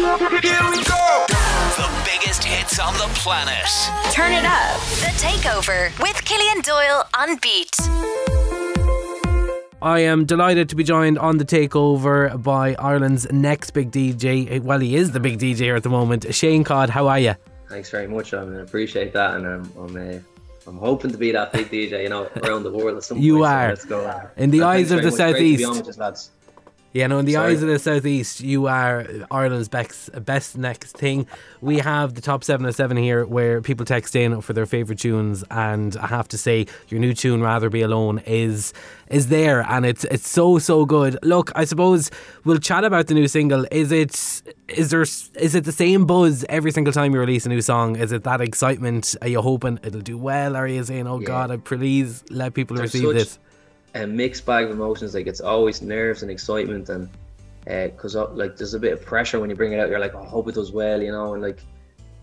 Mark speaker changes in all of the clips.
Speaker 1: Here we go.
Speaker 2: The biggest hits on the planet.
Speaker 3: Turn it up. The Takeover with Cillian Doyle on Beat.
Speaker 4: I am delighted to be joined on the takeover by Ireland's next big DJ. Well, he is the big DJ here at the moment. Shane Codd, how are you?
Speaker 5: Thanks very much. I mean, I appreciate that, and I'm I'm, uh, I'm hoping to be that big DJ, you know, around the world at some
Speaker 4: You
Speaker 5: point. so
Speaker 4: are.
Speaker 5: let's go. uh,
Speaker 4: In the
Speaker 5: and
Speaker 4: eyes of the
Speaker 5: very. Great to be
Speaker 4: Southeast.
Speaker 5: on with you,
Speaker 4: no, in the
Speaker 5: Sorry.
Speaker 4: eyes of the southeast, you are Ireland's best, best next thing. We have the top seven of seven here, where people text in for their favorite tunes, and I have to say, your new tune, "Rather Be Alone," is is there, and it's it's so so good. Look, I suppose we'll chat about the new single. Is it is there is it the same buzz every single time you release a new song? Is it that excitement? Are you hoping it'll do well? Or Are you saying, "Oh
Speaker 5: Yeah.
Speaker 4: God, I please let people
Speaker 5: There's
Speaker 4: receive this"?
Speaker 5: A mixed bag of emotions. Like it's always nerves and excitement, and because uh, like there's a bit of pressure when you bring it out. You're like, oh, I hope it does well, you know, and like.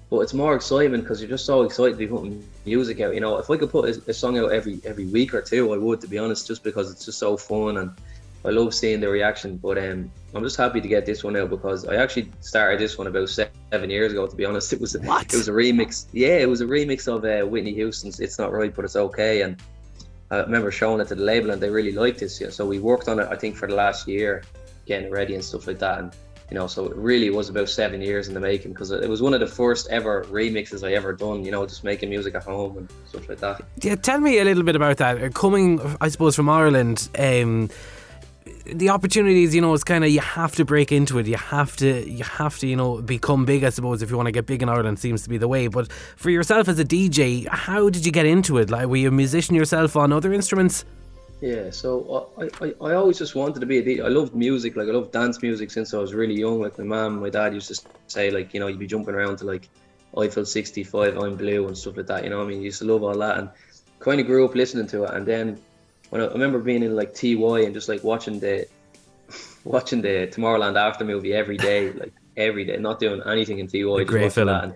Speaker 5: But it's more excitement because you're just so excited to be putting music out. You know, if I could put a, a song out every every week or two, I would. To be honest, just because it's just so fun and I love seeing the reaction. But um, I'm just happy to get this one out because I actually started this one about seven years ago. To be honest, it was a,
Speaker 4: What?
Speaker 5: it was a remix. Yeah, it was a remix of uh, Whitney Houston's "It's Not Right But It's Okay," and I remember showing it to the label and they really liked this. So we worked on it. I think for the last year, getting ready and stuff like that. And you know, so it really was about seven years in the making because it was one of the first ever remixes I ever done. You know, just making music at home and stuff like that.
Speaker 4: Yeah, tell me a little bit about that. Uh, Coming, I suppose, from Ireland, um, the opportunities, you know, it's kind of you have to break into it. You have to, you have to, you know, become big. I suppose if you want to get big in Ireland, seems to be the way. But for yourself as a DJ, how did you get into it? Like, were you a musician yourself on other instruments?
Speaker 5: Yeah, so uh, I, I, I always just wanted to be a DJ. I loved music, like I loved dance music since I was really young. Like my mom, my dad used to say, like you know, you'd be jumping around to like Eiffel 65, I'm Blue, and stuff like that. You know, I mean, I used to love all that, and kind of grew up listening to it. And then when I, I remember being in like TY and just like watching the watching the Tomorrowland after movie every day, like every day, not doing anything in TY. just
Speaker 4: great film.
Speaker 5: And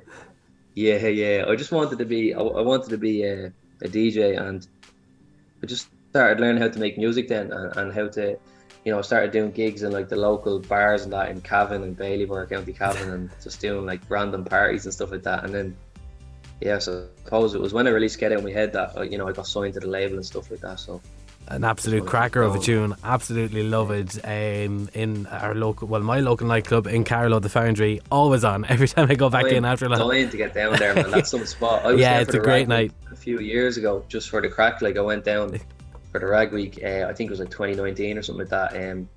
Speaker 5: yeah, yeah. I just wanted to be. I, I wanted to be a, a DJ, and I just started learning how to make music then, and, and how to, you know, started doing gigs in like the local bars and that in Cavan and Ballybor, County Cavan, and just doing like random parties and stuff like that. And then, yeah, so I suppose it was when I released Get Out of My Head that uh, you know I got signed to the label and stuff like that. So
Speaker 4: An absolute cracker of a tune. Absolutely love it. Um, in our local, well, my local nightclub in Carlow, the Foundry, always on every time I go back in after that.
Speaker 5: dying to get down there, man. That's some spot. I was
Speaker 4: Yeah, it's a great night.
Speaker 5: A few years ago, just for the crack, like I went down for the Rag Week. Uh, I think it was like 2019 or something like that. Um,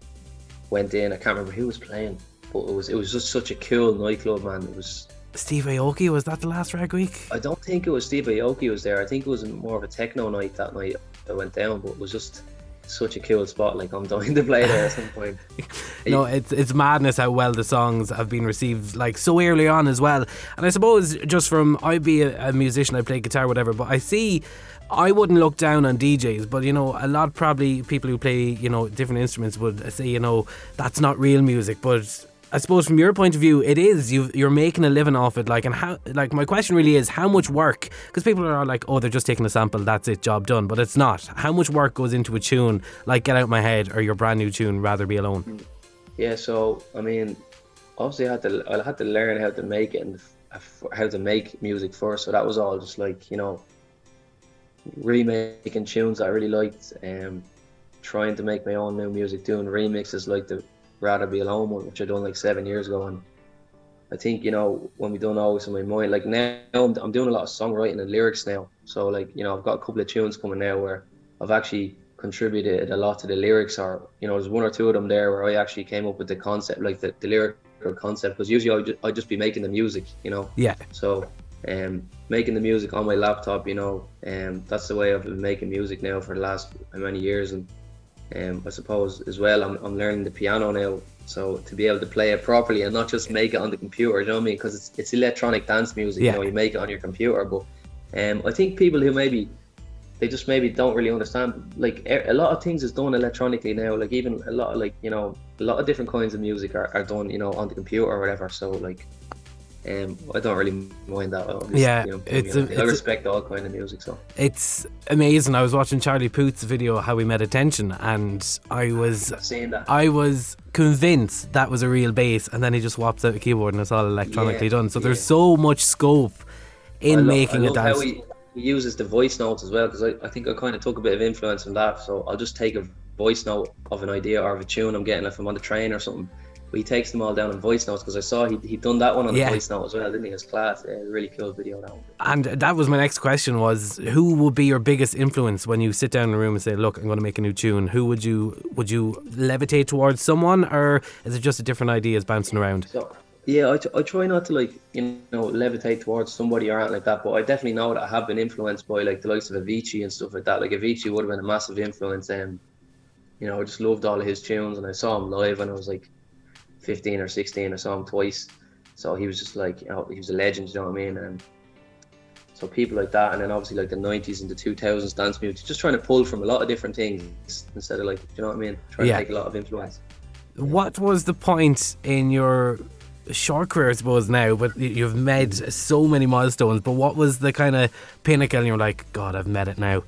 Speaker 5: went in. I can't remember who was playing, but it was it was just such a cool nightclub, man. It was.
Speaker 4: Steve Aoki was that the last rag week?
Speaker 5: I don't think it was Steve Aoki was there. I think it was more of a techno night that night. I went down, but it was just such a cool spot. Like I'm dying to play there at some point.
Speaker 4: No, it's it's madness how well the songs have been received, like so early on as well. And I suppose just from I be a, a musician, I play guitar, whatever, but I see. I wouldn't look down on DJs, but you know, a lot probably people who play, you know, different instruments would say, you know, that's not real music. But I suppose from your point of view, it is. You you're making a living off it. Like, and how? Like, my question really is, how much work? Because people are like, oh, they're just taking a sample, that's it, job done. But it's not. How much work goes into a tune like "Get Out My Head" or your brand new tune "Rather Be Alone"?
Speaker 5: Yeah, so I mean, obviously I had to I had to learn how to make it and how to make music first. So that was all just like you know, remaking tunes that I really liked, um, trying to make my own new music, doing remixes like the "Rather Be Alone" one, which I done like seven years ago, and I think you know when we done always in my mind, like now I'm, I'm doing a lot of songwriting and lyrics now. So like you know I've got a couple of tunes coming now where I've actually contributed a lot to the lyrics or you know there's one or two of them there where I actually came up with the concept like the, the lyrical concept because usually I'd just, I'd just be making the music you know
Speaker 4: Yeah.
Speaker 5: so um making the music on my laptop you know um that's the way I've been making music now for the last many years and um I suppose as well I'm, I'm learning the piano now so to be able to play it properly and not just make it on the computer you know what I mean because it's, it's electronic dance music
Speaker 4: Yeah.
Speaker 5: you know you make it on your computer but um I think people who maybe they just maybe don't really understand like a lot of things is done electronically now like even a lot of like you know a lot of different kinds of music are, are done you know on the computer or whatever so like Um, I don't really mind that. I'll
Speaker 4: Yeah,
Speaker 5: you know,
Speaker 4: it's
Speaker 5: I,
Speaker 4: a-
Speaker 5: mean, I
Speaker 4: it's a-
Speaker 5: respect all kind of music. So
Speaker 4: It's amazing. I was watching Charlie Puth's video how we Met attention, and I was
Speaker 5: seeing that.
Speaker 4: I was convinced that was a real bass, and then he just swaps out a keyboard and it's all electronically
Speaker 5: Yeah,
Speaker 4: done. So there's
Speaker 5: yeah.
Speaker 4: so much scope in
Speaker 5: love-
Speaker 4: making a.
Speaker 5: How he, he uses the voice notes as well because I, I think I kind of took a bit of influence from that. So I'll just take a voice note of an idea or of a tune I'm getting if I'm on the train or something. But he takes them all down in voice notes because I saw he he'd done that one on
Speaker 4: Yeah.
Speaker 5: the voice note as well, didn't he? His class, yeah, really cool video that one.
Speaker 4: And that was my next question: was who would be your biggest influence when you sit down in a room and say, "Look, I'm going to make a new tune"? Who would you would you levitate towards someone, or is it just a different ideas bouncing around?
Speaker 5: So yeah, I, t- I try not to like you know levitate towards somebody or anything like that, but I definitely know that I have been influenced by like the likes of Avicii and stuff like that. Like Avicii would have been a massive influence, and you know I just loved all of his tunes, and I saw him live and I was like fifteen or sixteen. I saw him twice, so he was just like you know he was a legend. You know what I mean? And so people like that, and then obviously like the '90s and the 2000s dance music, just trying to pull from a lot of different things instead of like you know what I mean? Trying
Speaker 4: Yeah.
Speaker 5: to take a lot of influence.
Speaker 4: What was the point in your short career, I suppose, now? But you've made so many milestones. But what was the kind of pinnacle? And you're like, God, I've met it now.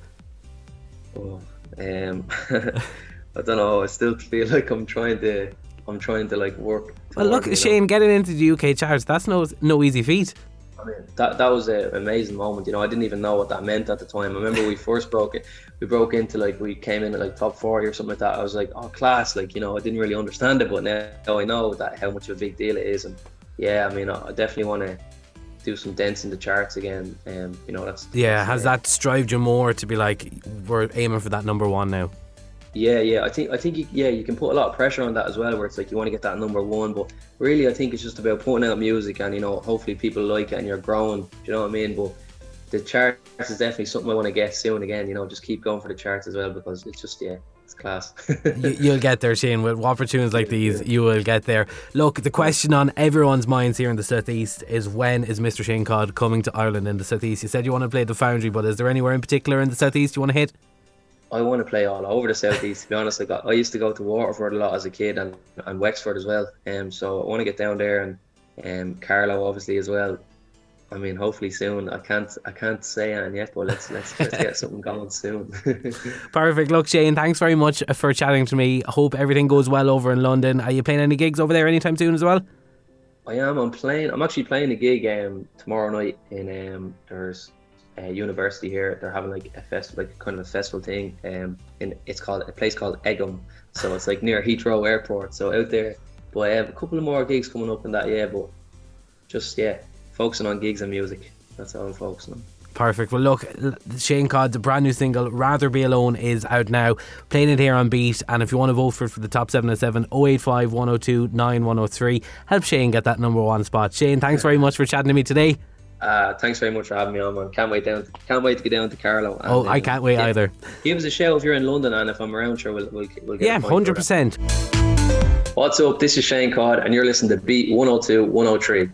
Speaker 5: Oh, um, I don't know. I still feel like I'm trying to, I'm trying to like work.
Speaker 4: Well, look,
Speaker 5: you know.
Speaker 4: Shane, getting into the UK charts, that's no no easy feat.
Speaker 5: I mean, that that was an amazing moment. You know, I didn't even know what that meant at the time. I remember we first broke it. We broke into like we came in at like top forty or something like that. I was like, oh, class. Like you know, I didn't really understand it, but now I know that how much of a big deal it is. And yeah, I mean, I definitely want to do some dents in the charts again. Um, you know, that's
Speaker 4: Yeah,
Speaker 5: that's,
Speaker 4: has
Speaker 5: uh,
Speaker 4: that strived you more to be like, we're aiming for that number one now?
Speaker 5: Yeah, yeah. I think I think you, yeah, you can put a lot of pressure on that as well, where it's like you want to get that number one, but really I think it's just about putting out music and you know hopefully people like it and you're growing. Do you know what I mean? But the charts is definitely something I want to get soon again. You know, just keep going for the charts as well because it's just yeah, it's class.
Speaker 4: you, you'll get there, Shane. With opportunities like these, you will get there. Look, the question on everyone's minds here in the southeast is when is Mr. Shane Codd coming to Ireland in the southeast? You said you want to play the Foundry, but is there anywhere in particular in the southeast you want to hit?
Speaker 5: I want to play all over the southeast. To be honest, like I used to go to Waterford a lot as a kid and, and Wexford as well. Um, so I want to get down there and um, Carlow obviously as well. I mean, hopefully soon. I can't I can't say anything yet, but let's let's, let's get something going soon.
Speaker 4: Perfect. Look, Shane, thanks very much for chatting to me. I hope everything goes well over in London. Are you playing any gigs over there anytime soon as well?
Speaker 5: I am. I'm playing. I'm actually playing a gig um tomorrow night in um there's a university here. They're having like a fest, like kind of a festival thing. Um, in it's called a place called Egham. So it's like near Heathrow Airport. So out there. But I have a couple of more gigs coming up in that. Yeah, but just yeah, focusing on gigs and music. That's all I'm focusing on.
Speaker 4: Perfect. Well, look, Shane Codd's brand new single, Rather Be Alone, is out now. Playing it here on Beat. And if you want to vote for it for the top 7 at 7, 085 102 9103. Help Shane get that number one spot. Shane, thanks very much for chatting to me today.
Speaker 5: Uh, thanks very much for having me on, man. Can't wait down. can't wait to get down to Carlow. and,
Speaker 4: Oh, I can't wait
Speaker 5: yeah,
Speaker 4: either.
Speaker 5: Give us a shout if you're in London, and if I'm around, sure we'll we'll, we'll get
Speaker 4: Yeah,
Speaker 5: a pint for that.
Speaker 4: 100%.
Speaker 5: What's up? This is Shane Codd, and you're listening to Beat 102 103.